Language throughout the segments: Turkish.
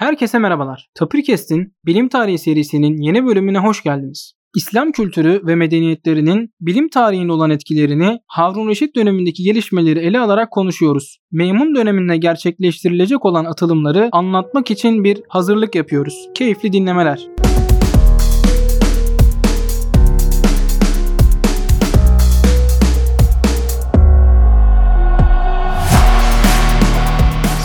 Herkese merhabalar. Tapirkest'in Bilim Tarihi serisinin yeni bölümüne hoş geldiniz. İslam kültürü ve medeniyetlerinin bilim tarihine olan etkilerini Harun Reşit dönemindeki gelişmeleri ele alarak konuşuyoruz. Meymun döneminde gerçekleştirilecek olan atılımları anlatmak için bir hazırlık yapıyoruz. Keyifli dinlemeler.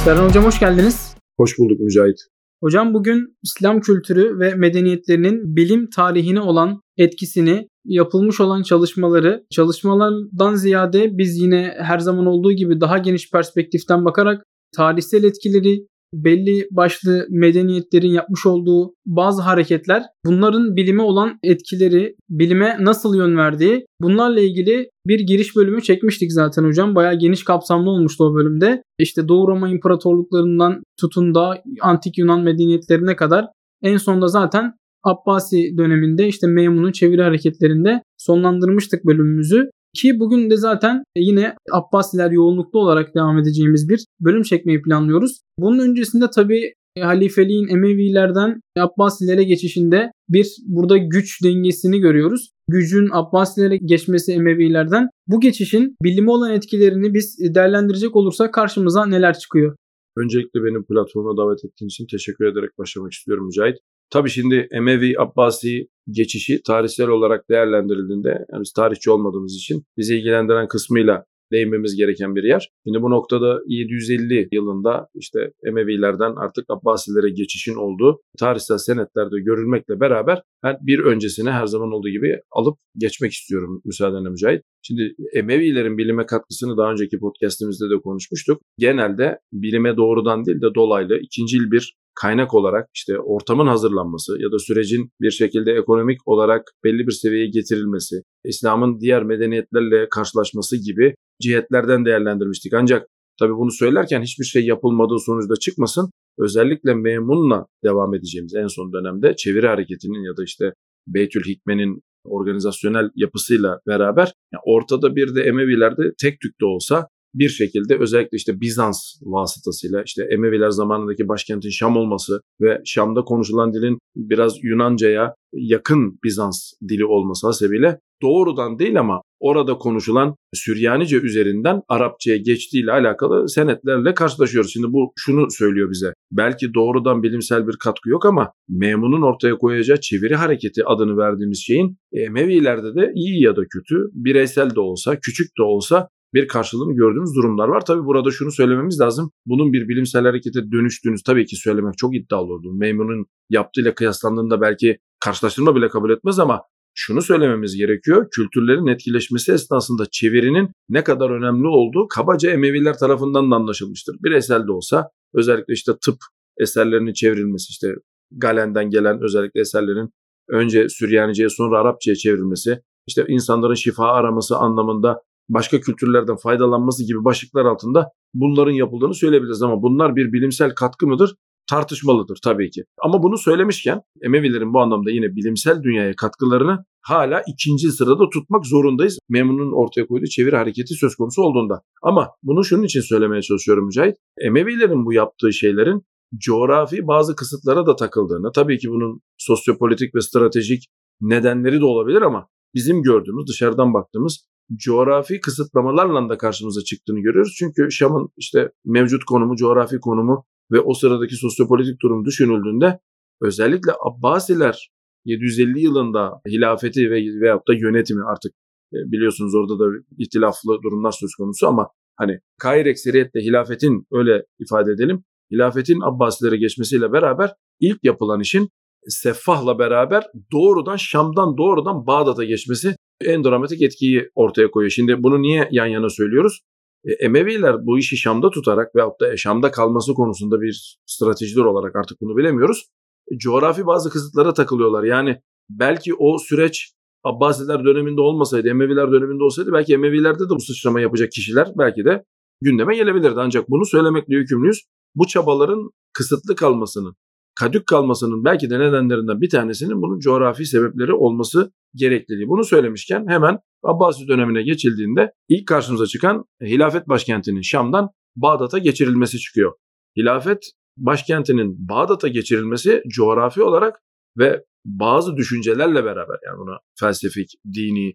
Serhan Hocam hoş geldiniz. Hoş bulduk Mücahit. Hocam bugün İslam kültürü ve medeniyetlerinin bilim tarihine olan etkisini, yapılmış olan çalışmaları, çalışmalardan ziyade biz yine her zaman olduğu gibi daha geniş perspektiften bakarak tarihsel etkileri, belli başlı medeniyetlerin yapmış olduğu bazı hareketler, bunların bilime olan etkileri, bilime nasıl yön verdiği, bunlarla ilgili bir giriş bölümü çekmiştik zaten hocam. Bayağı geniş kapsamlı olmuştu o bölümde. İşte Doğu Roma İmparatorluklarından tutun da antik Yunan medeniyetlerine kadar en sonunda zaten Abbasi döneminde işte Meymun'un çeviri hareketlerinde sonlandırmıştık bölümümüzü. Ki bugün de zaten yine Abbasiler yoğunluklu olarak devam edeceğimiz bir bölüm çekmeyi planlıyoruz. Bunun öncesinde tabii halifeliğin Emevilerden Abbasilere geçişinde bir burada güç dengesini görüyoruz. Gücün Abbasilere geçmesi Emevilerden bu geçişin bilime olan etkilerini biz değerlendirecek olursak karşımıza neler çıkıyor? Öncelikle beni platforma davet ettiğin için teşekkür ederek başlamak istiyorum Mücahit. Tabii şimdi Emevi Abbasi geçişi tarihsel olarak değerlendirildiğinde yani biz tarihçi olmadığımız için bizi ilgilendiren kısmıyla değinmemiz gereken bir yer. Şimdi bu noktada 750 yılında işte Emevilerden artık Abbasilere geçişin olduğu tarihsel senetlerde görülmekle beraber ben bir öncesine her zaman olduğu gibi alıp geçmek istiyorum müsaadenle Mücahit. Şimdi Emevilerin bilime katkısını daha önceki podcastimizde de konuşmuştuk. Genelde bilime doğrudan değil de dolaylı ikincil bir kaynak olarak işte ortamın hazırlanması ya da sürecin bir şekilde ekonomik olarak belli bir seviyeye getirilmesi, İslam'ın diğer medeniyetlerle karşılaşması gibi cihetlerden değerlendirmiştik. Ancak tabii bunu söylerken hiçbir şey yapılmadığı sonuçta çıkmasın. Özellikle Memun'la devam edeceğimiz en son dönemde çeviri hareketinin ya da işte Beytül Hikme'nin organizasyonel yapısıyla beraber yani ortada bir de Emevilerde tek tük de olsa bir şekilde özellikle işte Bizans vasıtasıyla işte Emeviler zamanındaki başkentin Şam olması ve Şam'da konuşulan dilin biraz Yunanca'ya yakın Bizans dili olması hasebiyle doğrudan değil ama orada konuşulan Süryanice üzerinden Arapçaya geçtiğiyle alakalı senetlerle karşılaşıyoruz. Şimdi bu şunu söylüyor bize. Belki doğrudan bilimsel bir katkı yok ama Memun'un ortaya koyacağı çeviri hareketi adını verdiğimiz şeyin Emevilerde de iyi ya da kötü, bireysel de olsa, küçük de olsa bir karşılığını gördüğümüz durumlar var. Tabi burada şunu söylememiz lazım. Bunun bir bilimsel harekete dönüştüğünü tabii ki söylemek çok iddialı oldu. Meymun'un yaptığıyla kıyaslandığında belki karşılaştırma bile kabul etmez ama şunu söylememiz gerekiyor. Kültürlerin etkileşmesi esnasında çevirinin ne kadar önemli olduğu kabaca Emeviler tarafından da anlaşılmıştır. Bireysel de olsa özellikle işte tıp eserlerinin çevrilmesi işte Galen'den gelen özellikle eserlerin önce Süryanice'ye sonra Arapça'ya çevrilmesi, işte insanların şifa araması anlamında başka kültürlerden faydalanması gibi başlıklar altında bunların yapıldığını söyleyebiliriz ama bunlar bir bilimsel katkı mıdır? Tartışmalıdır tabii ki. Ama bunu söylemişken Emevilerin bu anlamda yine bilimsel dünyaya katkılarını hala ikinci sırada tutmak zorundayız. Memun'un ortaya koyduğu çeviri hareketi söz konusu olduğunda. Ama bunu şunun için söylemeye çalışıyorum Mücahit. Emevilerin bu yaptığı şeylerin coğrafi bazı kısıtlara da takıldığını, tabii ki bunun sosyopolitik ve stratejik nedenleri de olabilir ama bizim gördüğümüz, dışarıdan baktığımız coğrafi kısıtlamalarla da karşımıza çıktığını görüyoruz. Çünkü Şam'ın işte mevcut konumu, coğrafi konumu ve o sıradaki sosyopolitik durum düşünüldüğünde özellikle Abbasiler 750 yılında hilafeti ve veyahut da yönetimi artık e, biliyorsunuz orada da ihtilaflı durumlar söz konusu ama hani Kahir ekseriyetle hilafetin öyle ifade edelim hilafetin Abbasilere geçmesiyle beraber ilk yapılan işin Seffah'la beraber doğrudan Şam'dan doğrudan Bağdat'a geçmesi en dramatik etkiyi ortaya koyuyor. Şimdi bunu niye yan yana söylüyoruz? E, Emeviler bu işi Şam'da tutarak veyahut da Şam'da kalması konusunda bir stratejiler olarak artık bunu bilemiyoruz. E, coğrafi bazı kısıtlara takılıyorlar. Yani belki o süreç Abbasiler döneminde olmasaydı, Emeviler döneminde olsaydı belki Emevilerde de bu sıçrama yapacak kişiler belki de gündeme gelebilirdi. Ancak bunu söylemekle yükümlüyüz. Bu çabaların kısıtlı kalmasının, kadük kalmasının belki de nedenlerinden bir tanesinin bunun coğrafi sebepleri olması gerekliliği. Bunu söylemişken hemen Abbasi dönemine geçildiğinde ilk karşımıza çıkan hilafet başkentinin Şam'dan Bağdat'a geçirilmesi çıkıyor. Hilafet başkentinin Bağdat'a geçirilmesi coğrafi olarak ve bazı düşüncelerle beraber yani buna felsefik, dini,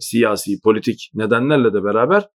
siyasi, politik nedenlerle de beraber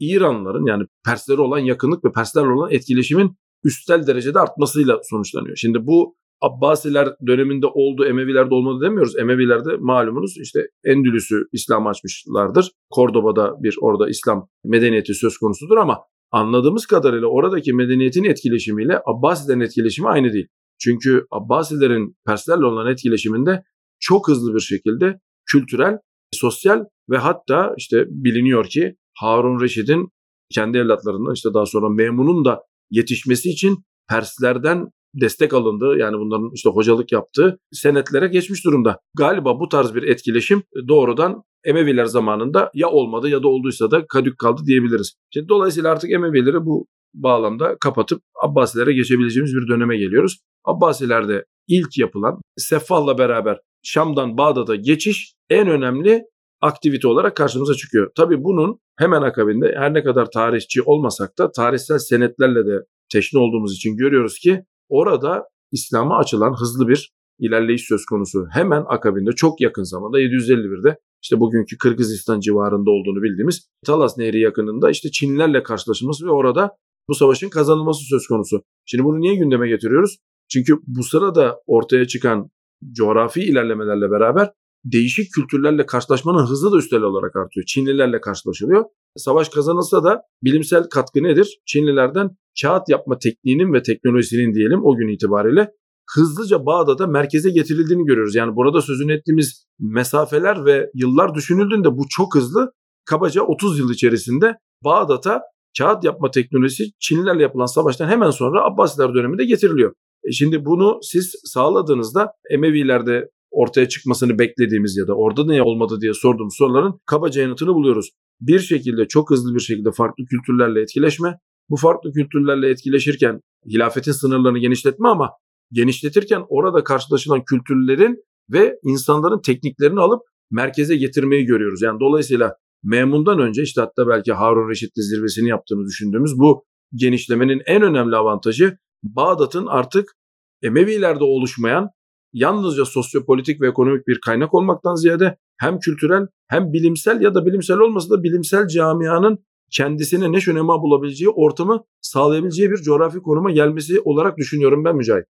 İranlıların yani Perslere olan yakınlık ve Perslerle olan etkileşimin üstel derecede artmasıyla sonuçlanıyor. Şimdi bu Abbasiler döneminde oldu, Emevilerde olmadı demiyoruz. Emevilerde malumunuz işte Endülüs'ü İslam açmışlardır. Kordoba'da bir orada İslam medeniyeti söz konusudur ama anladığımız kadarıyla oradaki medeniyetin etkileşimiyle Abbasilerin etkileşimi aynı değil. Çünkü Abbasilerin Perslerle olan etkileşiminde çok hızlı bir şekilde kültürel, sosyal ve hatta işte biliniyor ki Harun Reşid'in kendi evlatlarından işte daha sonra Memun'un da yetişmesi için Perslerden destek alındı. Yani bunların işte hocalık yaptığı senetlere geçmiş durumda. Galiba bu tarz bir etkileşim doğrudan Emeviler zamanında ya olmadı ya da olduysa da kadük kaldı diyebiliriz. Şimdi dolayısıyla artık Emevileri bu bağlamda kapatıp Abbasilere geçebileceğimiz bir döneme geliyoruz. Abbasilerde ilk yapılan Seffah'la beraber Şam'dan Bağdat'a geçiş en önemli aktivite olarak karşımıza çıkıyor. Tabii bunun hemen akabinde her ne kadar tarihçi olmasak da tarihsel senetlerle de teşne olduğumuz için görüyoruz ki orada İslam'a açılan hızlı bir ilerleyiş söz konusu. Hemen akabinde çok yakın zamanda 751'de işte bugünkü Kırgızistan civarında olduğunu bildiğimiz Talas Nehri yakınında işte Çinlilerle karşılaşılması ve orada bu savaşın kazanılması söz konusu. Şimdi bunu niye gündeme getiriyoruz? Çünkü bu sırada ortaya çıkan coğrafi ilerlemelerle beraber değişik kültürlerle karşılaşmanın hızı da üstel olarak artıyor. Çinlilerle karşılaşılıyor. Savaş kazanılsa da bilimsel katkı nedir? Çinlilerden kağıt yapma tekniğinin ve teknolojisinin diyelim o gün itibariyle hızlıca Bağdat'a merkeze getirildiğini görüyoruz. Yani burada sözünü ettiğimiz mesafeler ve yıllar düşünüldüğünde bu çok hızlı. Kabaca 30 yıl içerisinde Bağdat'a kağıt yapma teknolojisi Çinlilerle yapılan savaştan hemen sonra Abbasiler döneminde getiriliyor. E şimdi bunu siz sağladığınızda Emevilerde ortaya çıkmasını beklediğimiz ya da orada ne olmadı diye sorduğumuz soruların kabaca yanıtını buluyoruz. Bir şekilde çok hızlı bir şekilde farklı kültürlerle etkileşme, bu farklı kültürlerle etkileşirken hilafetin sınırlarını genişletme ama genişletirken orada karşılaşılan kültürlerin ve insanların tekniklerini alıp merkeze getirmeyi görüyoruz. Yani dolayısıyla Memun'dan önce işte hatta belki Harun Reşit'le zirvesini yaptığını düşündüğümüz bu genişlemenin en önemli avantajı Bağdat'ın artık Emevilerde oluşmayan yalnızca sosyopolitik ve ekonomik bir kaynak olmaktan ziyade hem kültürel hem bilimsel ya da bilimsel olmasa da bilimsel camianın kendisine neş önema bulabileceği ortamı sağlayabileceği bir coğrafi konuma gelmesi olarak düşünüyorum ben Mücahit.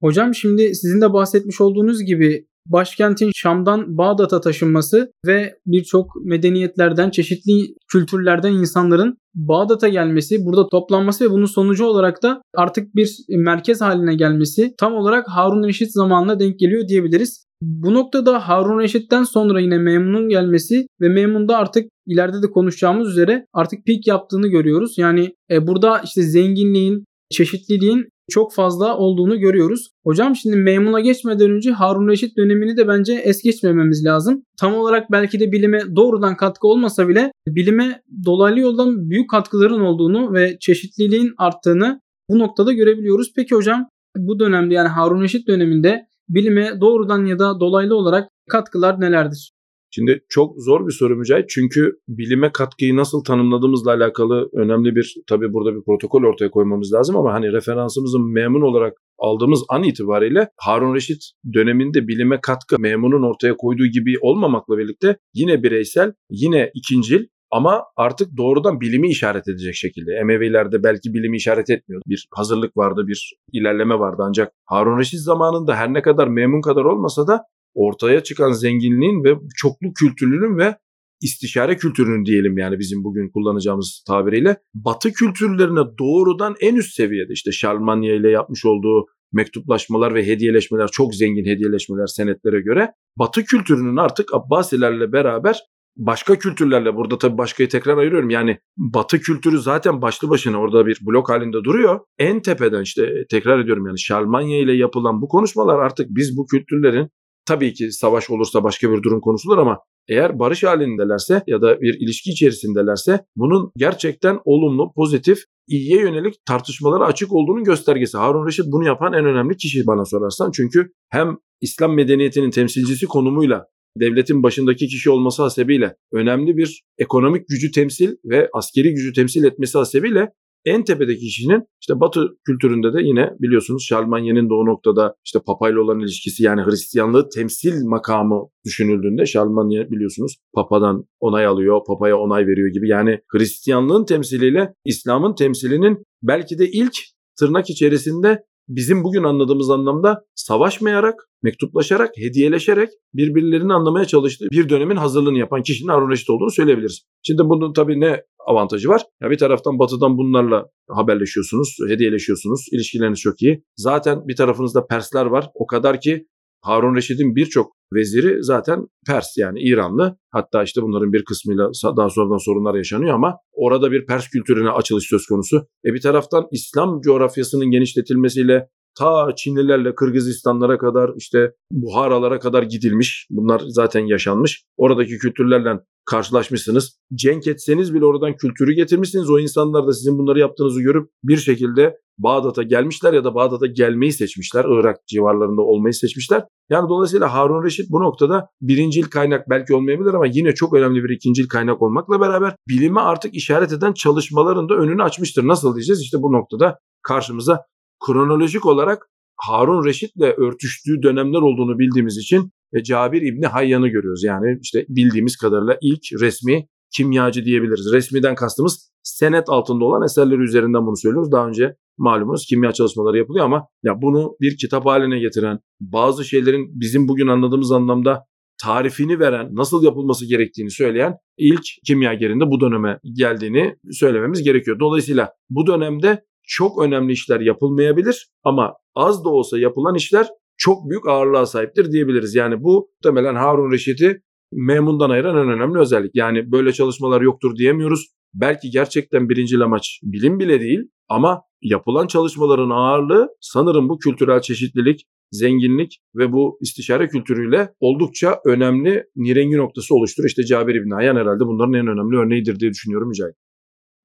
Hocam şimdi sizin de bahsetmiş olduğunuz gibi başkentin Şam'dan Bağdat'a taşınması ve birçok medeniyetlerden, çeşitli kültürlerden insanların Bağdat'a gelmesi, burada toplanması ve bunun sonucu olarak da artık bir merkez haline gelmesi tam olarak Harun Reşit zamanına denk geliyor diyebiliriz. Bu noktada Harun Reşit'ten sonra yine Memun'un gelmesi ve Memun'da artık ileride de konuşacağımız üzere artık pik yaptığını görüyoruz. Yani e, burada işte zenginliğin, çeşitliliğin çok fazla olduğunu görüyoruz. Hocam şimdi Meymun'a geçmeden önce Harun Reşit dönemini de bence es geçmememiz lazım. Tam olarak belki de bilime doğrudan katkı olmasa bile bilime dolaylı yoldan büyük katkıların olduğunu ve çeşitliliğin arttığını bu noktada görebiliyoruz. Peki hocam bu dönemde yani Harun Reşit döneminde bilime doğrudan ya da dolaylı olarak katkılar nelerdir? Şimdi çok zor bir soru Mücahit çünkü bilime katkıyı nasıl tanımladığımızla alakalı önemli bir tabii burada bir protokol ortaya koymamız lazım ama hani referansımızın memnun olarak aldığımız an itibariyle Harun Reşit döneminde bilime katkı memunun ortaya koyduğu gibi olmamakla birlikte yine bireysel, yine ikincil ama artık doğrudan bilimi işaret edecek şekilde. Emevilerde belki bilimi işaret etmiyor. Bir hazırlık vardı, bir ilerleme vardı ancak Harun Reşit zamanında her ne kadar memun kadar olmasa da ortaya çıkan zenginliğin ve çoklu kültürünün ve istişare kültürünün diyelim yani bizim bugün kullanacağımız tabiriyle batı kültürlerine doğrudan en üst seviyede işte Şarmanya ile yapmış olduğu mektuplaşmalar ve hediyeleşmeler çok zengin hediyeleşmeler senetlere göre batı kültürünün artık Abbasilerle beraber başka kültürlerle burada tabii başkayı tekrar ayırıyorum. Yani batı kültürü zaten başlı başına orada bir blok halinde duruyor. En tepeden işte tekrar ediyorum yani Şarmanya ile yapılan bu konuşmalar artık biz bu kültürlerin Tabii ki savaş olursa başka bir durum konuşulur ama eğer barış halindelerse ya da bir ilişki içerisindelerse bunun gerçekten olumlu, pozitif, iyiye yönelik tartışmalara açık olduğunun göstergesi. Harun Reşit bunu yapan en önemli kişi bana sorarsan. Çünkü hem İslam medeniyetinin temsilcisi konumuyla devletin başındaki kişi olması hasebiyle önemli bir ekonomik gücü temsil ve askeri gücü temsil etmesi hasebiyle en tepedeki kişinin işte Batı kültüründe de yine biliyorsunuz Şarmanye'nin de o noktada işte Papa ile olan ilişkisi yani Hristiyanlığı temsil makamı düşünüldüğünde Şarmanye biliyorsunuz Papa'dan onay alıyor, Papa'ya onay veriyor gibi. Yani Hristiyanlığın temsiliyle İslam'ın temsilinin belki de ilk tırnak içerisinde bizim bugün anladığımız anlamda savaşmayarak, mektuplaşarak, hediyeleşerek birbirlerini anlamaya çalıştığı bir dönemin hazırlığını yapan kişinin Harun Reşit olduğunu söyleyebiliriz. Şimdi bunun tabii ne avantajı var? Ya bir taraftan batıdan bunlarla haberleşiyorsunuz, hediyeleşiyorsunuz, ilişkileriniz çok iyi. Zaten bir tarafınızda Persler var. O kadar ki Harun Reşit'in birçok veziri zaten Pers yani İranlı. Hatta işte bunların bir kısmıyla daha sonradan sorunlar yaşanıyor ama orada bir Pers kültürüne açılış söz konusu. E bir taraftan İslam coğrafyasının genişletilmesiyle ta Çinlilerle Kırgızistanlara kadar işte Buharalara kadar gidilmiş. Bunlar zaten yaşanmış. Oradaki kültürlerle karşılaşmışsınız. Cenk etseniz bile oradan kültürü getirmişsiniz. O insanlar da sizin bunları yaptığınızı görüp bir şekilde Bağdat'a gelmişler ya da Bağdat'a gelmeyi seçmişler. Irak civarlarında olmayı seçmişler. Yani dolayısıyla Harun Reşit bu noktada birincil kaynak belki olmayabilir ama yine çok önemli bir ikincil kaynak olmakla beraber bilime artık işaret eden çalışmaların da önünü açmıştır. Nasıl diyeceğiz? İşte bu noktada karşımıza kronolojik olarak Harun Reşit'le örtüştüğü dönemler olduğunu bildiğimiz için ve Cabir İbni Hayyan'ı görüyoruz. Yani işte bildiğimiz kadarıyla ilk resmi kimyacı diyebiliriz. Resmiden kastımız senet altında olan eserleri üzerinden bunu söylüyoruz. Daha önce malumunuz kimya çalışmaları yapılıyor ama ya bunu bir kitap haline getiren, bazı şeylerin bizim bugün anladığımız anlamda tarifini veren, nasıl yapılması gerektiğini söyleyen ilk kimyagerinde bu döneme geldiğini söylememiz gerekiyor. Dolayısıyla bu dönemde çok önemli işler yapılmayabilir ama az da olsa yapılan işler çok büyük ağırlığa sahiptir diyebiliriz. Yani bu muhtemelen Harun Reşit'i Memun'dan ayıran en önemli özellik. Yani böyle çalışmalar yoktur diyemiyoruz. Belki gerçekten birinci amaç bilim bile değil ama yapılan çalışmaların ağırlığı sanırım bu kültürel çeşitlilik, zenginlik ve bu istişare kültürüyle oldukça önemli nirengi noktası oluşturur. İşte Cabir İbni Hayyan herhalde bunların en önemli örneğidir diye düşünüyorum Mücahit.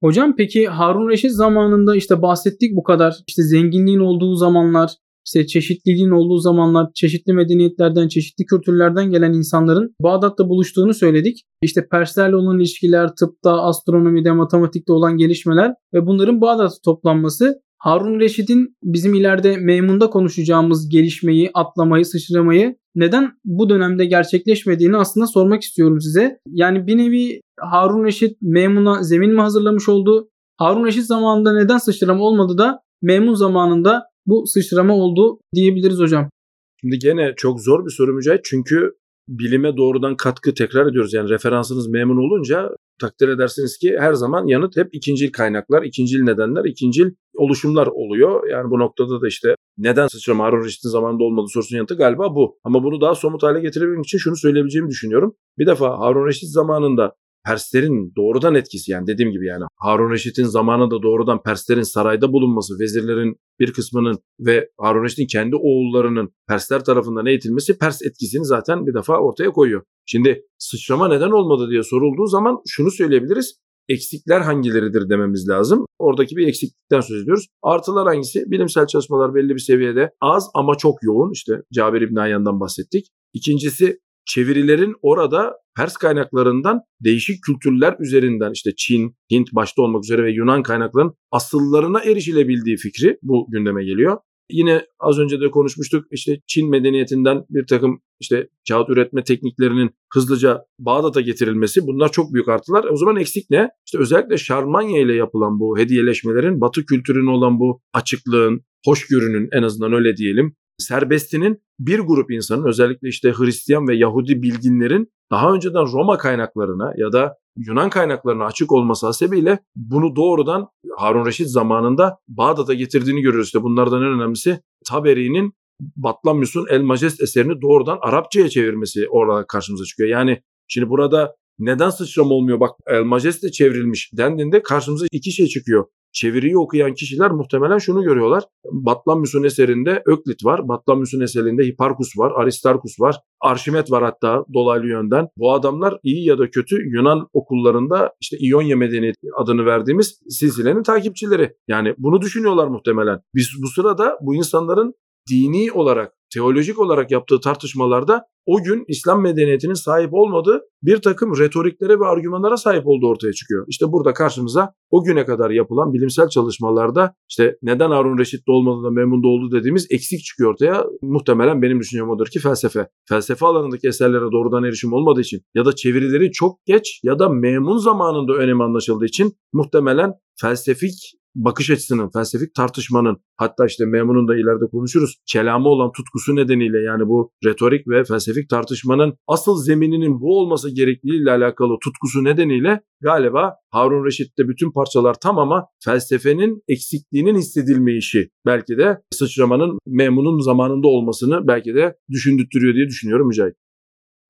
Hocam peki Harun Reşit zamanında işte bahsettik bu kadar işte zenginliğin olduğu zamanlar işte çeşitliliğin olduğu zamanlar çeşitli medeniyetlerden, çeşitli kültürlerden gelen insanların Bağdat'ta buluştuğunu söyledik. İşte Perslerle olan ilişkiler, tıpta, astronomide, matematikte olan gelişmeler ve bunların Bağdat'ta toplanması Harun Reşit'in bizim ileride Meymun'da konuşacağımız gelişmeyi, atlamayı, sıçramayı neden bu dönemde gerçekleşmediğini aslında sormak istiyorum size. Yani bir nevi Harun Reşit Meymun'a zemin mi hazırlamış oldu? Harun Reşit zamanında neden sıçrama olmadı da Meymun zamanında bu sıçrama oldu diyebiliriz hocam. Şimdi gene çok zor bir soru Mücahit çünkü bilime doğrudan katkı tekrar ediyoruz. Yani referansınız memnun olunca takdir edersiniz ki her zaman yanıt hep ikincil kaynaklar, ikincil nedenler, ikincil oluşumlar oluyor. Yani bu noktada da işte neden sıçrama Harun Reşit'in zamanında olmadı sorusunun yanıtı galiba bu. Ama bunu daha somut hale getirebilmek için şunu söyleyebileceğimi düşünüyorum. Bir defa Harun Reşit zamanında Perslerin doğrudan etkisi yani dediğim gibi yani Harun Reşit'in zamanında doğrudan Perslerin sarayda bulunması, vezirlerin bir kısmının ve Harun Reşit'in kendi oğullarının Persler tarafından eğitilmesi Pers etkisini zaten bir defa ortaya koyuyor. Şimdi sıçrama neden olmadı diye sorulduğu zaman şunu söyleyebiliriz. Eksikler hangileridir dememiz lazım. Oradaki bir eksiklikten söz ediyoruz. Artılar hangisi? Bilimsel çalışmalar belli bir seviyede az ama çok yoğun. İşte Cabir İbn Ayyan'dan bahsettik. İkincisi çevirilerin orada Pers kaynaklarından değişik kültürler üzerinden işte Çin, Hint başta olmak üzere ve Yunan kaynakların asıllarına erişilebildiği fikri bu gündeme geliyor. Yine az önce de konuşmuştuk işte Çin medeniyetinden bir takım işte kağıt üretme tekniklerinin hızlıca Bağdat'a getirilmesi bunlar çok büyük artılar. O zaman eksik ne? İşte özellikle Şarmanya ile yapılan bu hediyeleşmelerin Batı kültürüne olan bu açıklığın, hoşgörünün en azından öyle diyelim serbestinin bir grup insanın özellikle işte Hristiyan ve Yahudi bilginlerin daha önceden Roma kaynaklarına ya da Yunan kaynaklarına açık olması hasebiyle bunu doğrudan Harun Reşit zamanında Bağdat'a getirdiğini görüyoruz. İşte bunlardan en önemlisi Taberi'nin Batlamyus'un El Majest eserini doğrudan Arapçaya çevirmesi orada karşımıza çıkıyor. Yani şimdi burada neden sıçrama olmuyor? Bak El Majest de çevrilmiş dendiğinde karşımıza iki şey çıkıyor çeviriyi okuyan kişiler muhtemelen şunu görüyorlar. Batlamyus'un eserinde Öklit var. Batlamyus'un eserinde Hiparkus var. Aristarkus var. Arşimet var hatta dolaylı yönden. Bu adamlar iyi ya da kötü Yunan okullarında işte İonya medeniyeti adını verdiğimiz silsilenin takipçileri. Yani bunu düşünüyorlar muhtemelen. Biz bu sırada bu insanların dini olarak teolojik olarak yaptığı tartışmalarda o gün İslam medeniyetinin sahip olmadığı bir takım retoriklere ve argümanlara sahip olduğu ortaya çıkıyor. İşte burada karşımıza o güne kadar yapılan bilimsel çalışmalarda işte neden Harun Reşit de olmadı da Memnun oldu dediğimiz eksik çıkıyor ortaya. Muhtemelen benim düşüncem odur ki felsefe. Felsefe alanındaki eserlere doğrudan erişim olmadığı için ya da çevirileri çok geç ya da Memun zamanında önemi anlaşıldığı için muhtemelen felsefik bakış açısının, felsefik tartışmanın hatta işte Memun'un da ileride konuşuruz kelamı olan tutkusu nedeniyle yani bu retorik ve felsefik tartışmanın asıl zemininin bu olması gerekliliğiyle alakalı tutkusu nedeniyle galiba Harun Reşit'te bütün parçalar tam ama felsefenin eksikliğinin hissedilmeyişi belki de sıçramanın Memun'un zamanında olmasını belki de düşündürtüyor diye düşünüyorum Mücahit.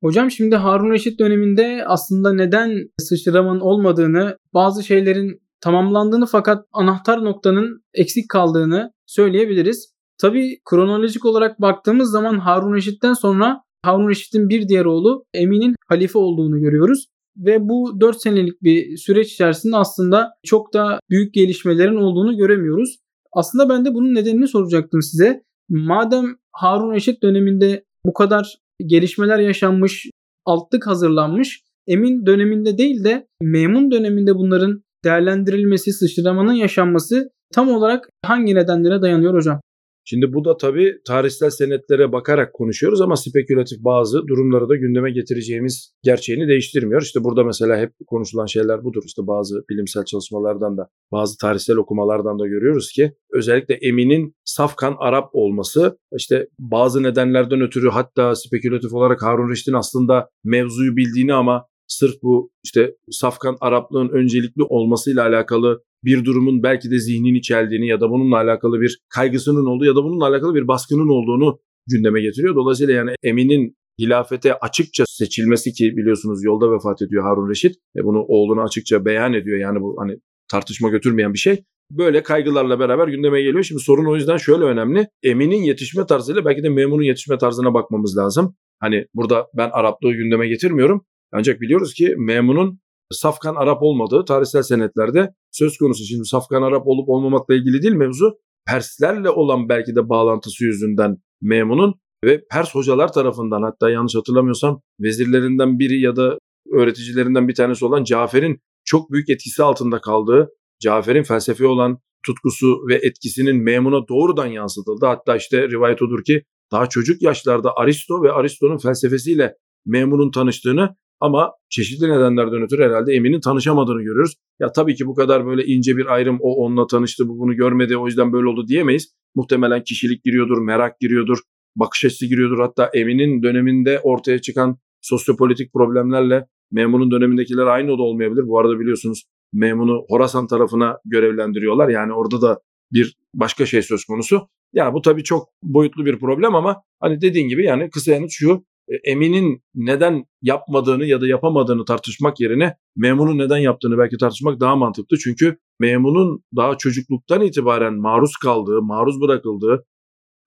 Hocam şimdi Harun Reşit döneminde aslında neden sıçramanın olmadığını, bazı şeylerin tamamlandığını fakat anahtar noktanın eksik kaldığını söyleyebiliriz. Tabi kronolojik olarak baktığımız zaman Harun Reşit'ten sonra Harun Reşit'in bir diğer oğlu Emin'in halife olduğunu görüyoruz. Ve bu 4 senelik bir süreç içerisinde aslında çok da büyük gelişmelerin olduğunu göremiyoruz. Aslında ben de bunun nedenini soracaktım size. Madem Harun Reşit döneminde bu kadar gelişmeler yaşanmış, altlık hazırlanmış, Emin döneminde değil de Memun döneminde bunların değerlendirilmesi, sıçramanın yaşanması tam olarak hangi nedenlere dayanıyor hocam? Şimdi bu da tabii tarihsel senetlere bakarak konuşuyoruz ama spekülatif bazı durumları da gündeme getireceğimiz gerçeğini değiştirmiyor. İşte burada mesela hep konuşulan şeyler budur. İşte bazı bilimsel çalışmalardan da bazı tarihsel okumalardan da görüyoruz ki özellikle Emin'in Safkan Arap olması işte bazı nedenlerden ötürü hatta spekülatif olarak Harun Reşit'in aslında mevzuyu bildiğini ama sırf bu işte safkan Araplığın öncelikli olmasıyla alakalı bir durumun belki de zihnini çeldiğini ya da bununla alakalı bir kaygısının olduğu ya da bununla alakalı bir baskının olduğunu gündeme getiriyor. Dolayısıyla yani Emin'in hilafete açıkça seçilmesi ki biliyorsunuz yolda vefat ediyor Harun Reşit. E bunu oğluna açıkça beyan ediyor. Yani bu hani tartışma götürmeyen bir şey. Böyle kaygılarla beraber gündeme geliyor. Şimdi sorun o yüzden şöyle önemli. Emin'in yetişme tarzıyla belki de Memun'un yetişme tarzına bakmamız lazım. Hani burada ben Araplığı gündeme getirmiyorum. Ancak biliyoruz ki Memun'un Safkan Arap olmadığı tarihsel senetlerde söz konusu. Şimdi Safkan Arap olup olmamakla ilgili değil mevzu. Perslerle olan belki de bağlantısı yüzünden Memun'un ve Pers hocalar tarafından hatta yanlış hatırlamıyorsam vezirlerinden biri ya da öğreticilerinden bir tanesi olan Cafer'in çok büyük etkisi altında kaldığı, Cafer'in felsefe olan tutkusu ve etkisinin Memun'a doğrudan yansıtıldı. Hatta işte rivayet odur ki daha çocuk yaşlarda Aristo ve Aristo'nun felsefesiyle Memun'un tanıştığını ama çeşitli nedenlerden ötürü herhalde Emin'in tanışamadığını görüyoruz. Ya tabii ki bu kadar böyle ince bir ayrım o onunla tanıştı bu bunu görmedi o yüzden böyle oldu diyemeyiz. Muhtemelen kişilik giriyordur, merak giriyordur, bakış açısı giriyordur. Hatta Emin'in döneminde ortaya çıkan sosyopolitik problemlerle Memun'un dönemindekiler aynı da olmayabilir. Bu arada biliyorsunuz Memun'u Horasan tarafına görevlendiriyorlar. Yani orada da bir başka şey söz konusu. Yani bu tabii çok boyutlu bir problem ama hani dediğin gibi yani kısa yanıt şu Emin'in neden yapmadığını ya da yapamadığını tartışmak yerine Memun'un neden yaptığını belki tartışmak daha mantıklı. Çünkü Memun'un daha çocukluktan itibaren maruz kaldığı, maruz bırakıldığı,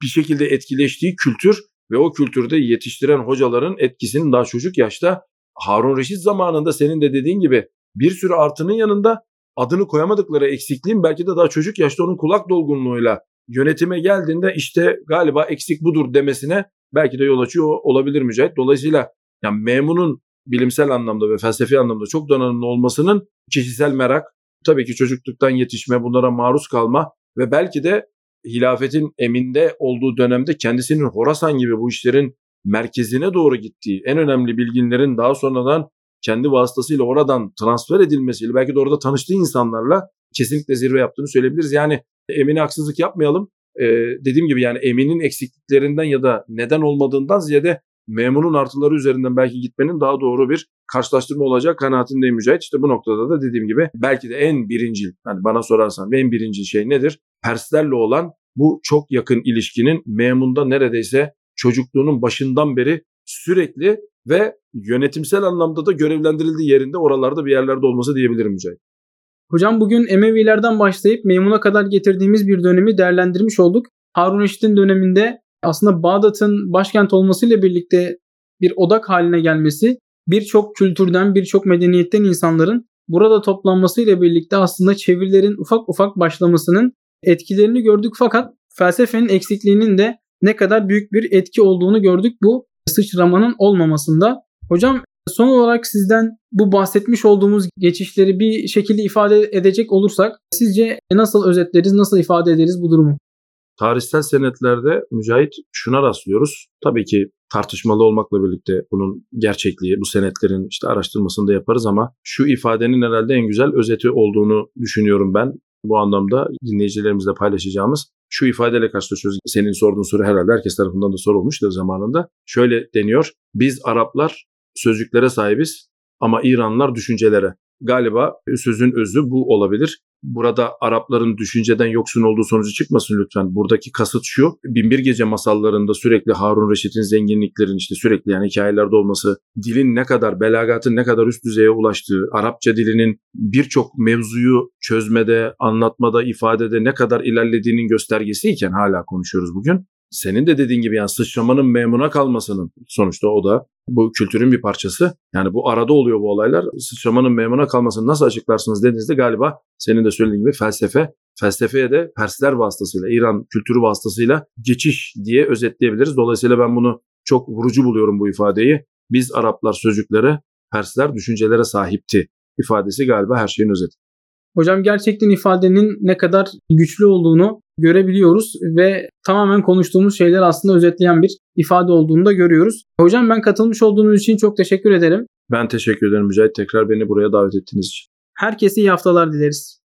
bir şekilde etkileştiği kültür ve o kültürde yetiştiren hocaların etkisinin daha çocuk yaşta Harun Reşit zamanında senin de dediğin gibi bir sürü artının yanında adını koyamadıkları eksikliğin belki de daha çocuk yaşta onun kulak dolgunluğuyla yönetime geldiğinde işte galiba eksik budur demesine belki de yol açıyor olabilir Mücahit. Dolayısıyla yani memunun bilimsel anlamda ve felsefi anlamda çok donanımlı olmasının kişisel merak, tabii ki çocukluktan yetişme, bunlara maruz kalma ve belki de hilafetin eminde olduğu dönemde kendisinin Horasan gibi bu işlerin merkezine doğru gittiği, en önemli bilginlerin daha sonradan kendi vasıtasıyla oradan transfer edilmesiyle belki de orada tanıştığı insanlarla kesinlikle zirve yaptığını söyleyebiliriz. Yani Emin'e haksızlık yapmayalım e, dediğim gibi yani Emin'in eksikliklerinden ya da neden olmadığından ziyade Memun'un artıları üzerinden belki gitmenin daha doğru bir karşılaştırma olacak kanaatindeyim Mücahit. İşte bu noktada da dediğim gibi belki de en birincil, yani bana sorarsan en birincil şey nedir? Perslerle olan bu çok yakın ilişkinin Memun'da neredeyse çocukluğunun başından beri sürekli ve yönetimsel anlamda da görevlendirildiği yerinde oralarda bir yerlerde olması diyebilirim Mücahit. Hocam bugün Emevilerden başlayıp Meymun'a kadar getirdiğimiz bir dönemi değerlendirmiş olduk. Harun Reşit'in döneminde aslında Bağdat'ın başkent olmasıyla birlikte bir odak haline gelmesi, birçok kültürden, birçok medeniyetten insanların burada toplanmasıyla birlikte aslında çevirilerin ufak ufak başlamasının etkilerini gördük fakat felsefenin eksikliğinin de ne kadar büyük bir etki olduğunu gördük bu sıçramanın olmamasında. Hocam son olarak sizden bu bahsetmiş olduğumuz geçişleri bir şekilde ifade edecek olursak sizce nasıl özetleriz, nasıl ifade ederiz bu durumu? Tarihsel senetlerde Mücahit şuna rastlıyoruz. Tabii ki tartışmalı olmakla birlikte bunun gerçekliği, bu senetlerin işte araştırmasını da yaparız ama şu ifadenin herhalde en güzel özeti olduğunu düşünüyorum ben. Bu anlamda dinleyicilerimizle paylaşacağımız şu ifadeyle karşılaşıyoruz. Senin sorduğun soru herhalde herkes tarafından da sorulmuştur zamanında. Şöyle deniyor. Biz Araplar sözcüklere sahibiz ama İranlılar düşüncelere. Galiba sözün özü bu olabilir. Burada Arapların düşünceden yoksun olduğu sonucu çıkmasın lütfen. Buradaki kasıt şu. Binbir Gece masallarında sürekli Harun Reşit'in zenginliklerin işte sürekli yani hikayelerde olması, dilin ne kadar, belagatın ne kadar üst düzeye ulaştığı, Arapça dilinin birçok mevzuyu çözmede, anlatmada, ifadede ne kadar ilerlediğinin göstergesiyken hala konuşuyoruz bugün senin de dediğin gibi yani sıçramanın memuna kalmasının sonuçta o da bu kültürün bir parçası. Yani bu arada oluyor bu olaylar. Sıçramanın memuna kalmasını nasıl açıklarsınız dediğinizde galiba senin de söylediğin gibi felsefe, felsefeye de Persler vasıtasıyla, İran kültürü vasıtasıyla geçiş diye özetleyebiliriz. Dolayısıyla ben bunu çok vurucu buluyorum bu ifadeyi. Biz Araplar sözcüklere, Persler düşüncelere sahipti ifadesi galiba her şeyin özeti. Hocam gerçekten ifadenin ne kadar güçlü olduğunu görebiliyoruz ve tamamen konuştuğumuz şeyler aslında özetleyen bir ifade olduğunu da görüyoruz. Hocam ben katılmış olduğunuz için çok teşekkür ederim. Ben teşekkür ederim Mücahit. Tekrar beni buraya davet ettiğiniz için. Herkese iyi haftalar dileriz.